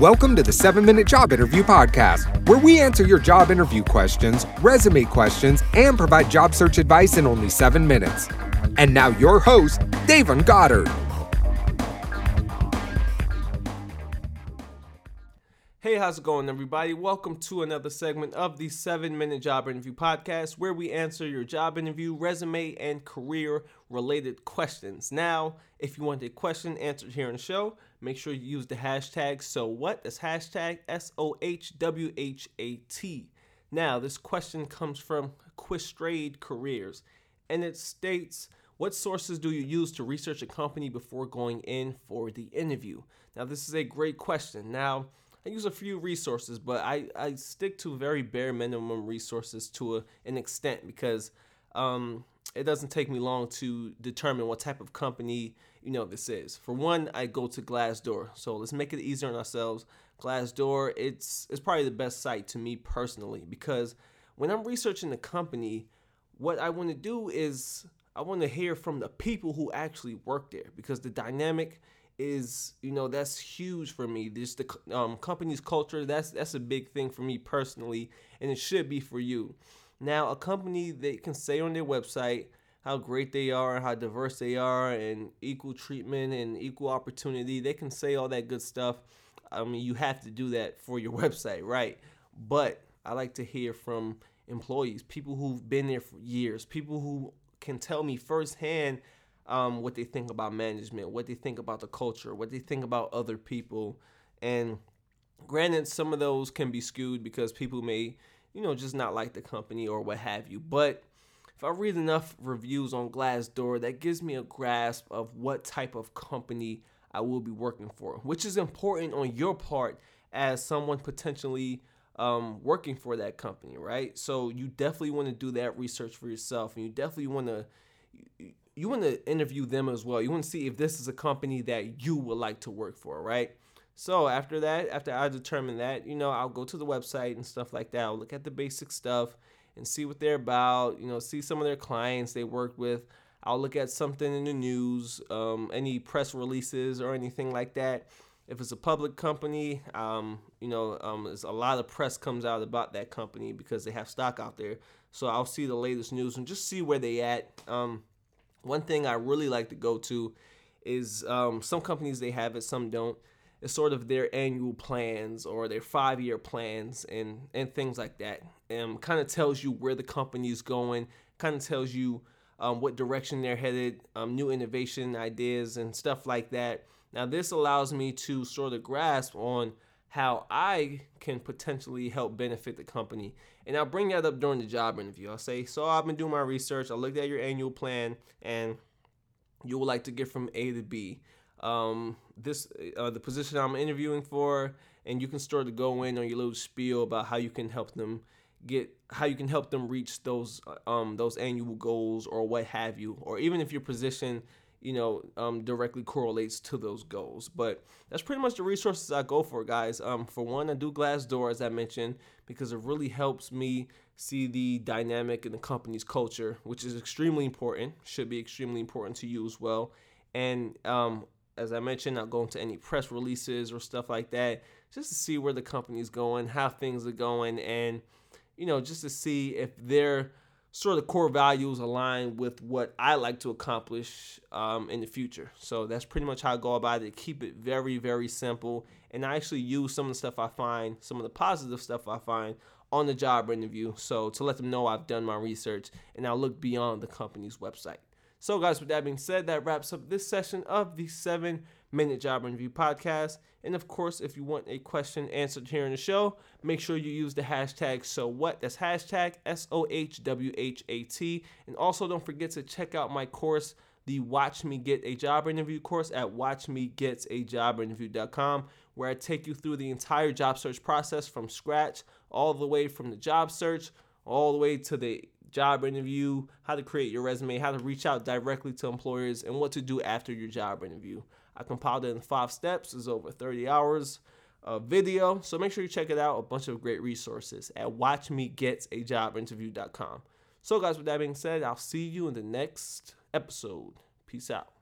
Welcome to the 7 Minute Job Interview Podcast, where we answer your job interview questions, resume questions, and provide job search advice in only 7 minutes. And now, your host, Davon Goddard. Hey, how's it going, everybody? Welcome to another segment of the 7 Minute Job Interview Podcast, where we answer your job interview, resume, and career related questions. Now, if you want a question answered here on the show, make sure you use the hashtag so what? That's hashtag S O H W H A T. Now, this question comes from Quistrade Careers, and it states, What sources do you use to research a company before going in for the interview? Now, this is a great question. Now, I use a few resources, but I, I stick to very bare minimum resources to a, an extent because um, it doesn't take me long to determine what type of company you know this is. For one, I go to Glassdoor, so let's make it easier on ourselves. Glassdoor, it's it's probably the best site to me personally because when I'm researching the company, what I want to do is I want to hear from the people who actually work there because the dynamic is you know that's huge for me. Just the um, company's culture that's that's a big thing for me personally and it should be for you. Now a company they can say on their website how great they are how diverse they are and equal treatment and equal opportunity they can say all that good stuff. I mean you have to do that for your website right? But i like to hear from employees people who've been there for years people who can tell me firsthand um, what they think about management, what they think about the culture, what they think about other people. And granted, some of those can be skewed because people may, you know, just not like the company or what have you. But if I read enough reviews on Glassdoor, that gives me a grasp of what type of company I will be working for, which is important on your part as someone potentially um, working for that company, right? So you definitely want to do that research for yourself, and you definitely want to you want to interview them as well. You want to see if this is a company that you would like to work for, right? So after that, after I determine that, you know, I'll go to the website and stuff like that. I'll look at the basic stuff and see what they're about. You know, see some of their clients they work with. I'll look at something in the news, um, any press releases or anything like that. If it's a public company, um, you know, um, there's a lot of press comes out about that company because they have stock out there. So I'll see the latest news and just see where they at. Um, one thing I really like to go to is um, some companies they have it, some don't. It's sort of their annual plans or their five year plans and, and things like that. And kind of tells you where the company is going, kind of tells you um, what direction they're headed, um, new innovation ideas, and stuff like that. Now, this allows me to sort of grasp on how I can potentially help benefit the company. And I'll bring that up during the job interview. I'll say, So I've been doing my research, I looked at your annual plan, and you would like to get from A to B. Um, this uh, the position I'm interviewing for, and you can start to go in on your little spiel about how you can help them get how you can help them reach those um, those annual goals or what have you, or even if your position you know, um, directly correlates to those goals. But that's pretty much the resources I go for, guys. Um, for one, I do Glassdoor, as I mentioned, because it really helps me see the dynamic in the company's culture, which is extremely important, should be extremely important to you as well. And um, as I mentioned, I'll go into any press releases or stuff like that, just to see where the company's going, how things are going, and, you know, just to see if they're – sort of the core values align with what I like to accomplish um, in the future. So that's pretty much how I go about it. Keep it very, very simple. And I actually use some of the stuff I find, some of the positive stuff I find on the job interview. So to let them know I've done my research and I'll look beyond the company's website. So, guys, with that being said, that wraps up this session of the seven minute job interview podcast. And of course, if you want a question answered here in the show, make sure you use the hashtag so what. That's hashtag S O H W H A T. And also, don't forget to check out my course, the Watch Me Get a Job Interview course at watchmegetajob.interview.com, where I take you through the entire job search process from scratch, all the way from the job search, all the way to the job interview, how to create your resume, how to reach out directly to employers, and what to do after your job interview. I compiled it in five steps. It's over 30 hours of video. So make sure you check it out. A bunch of great resources at watchmegetsaJobinterview.com. So, guys, with that being said, I'll see you in the next episode. Peace out.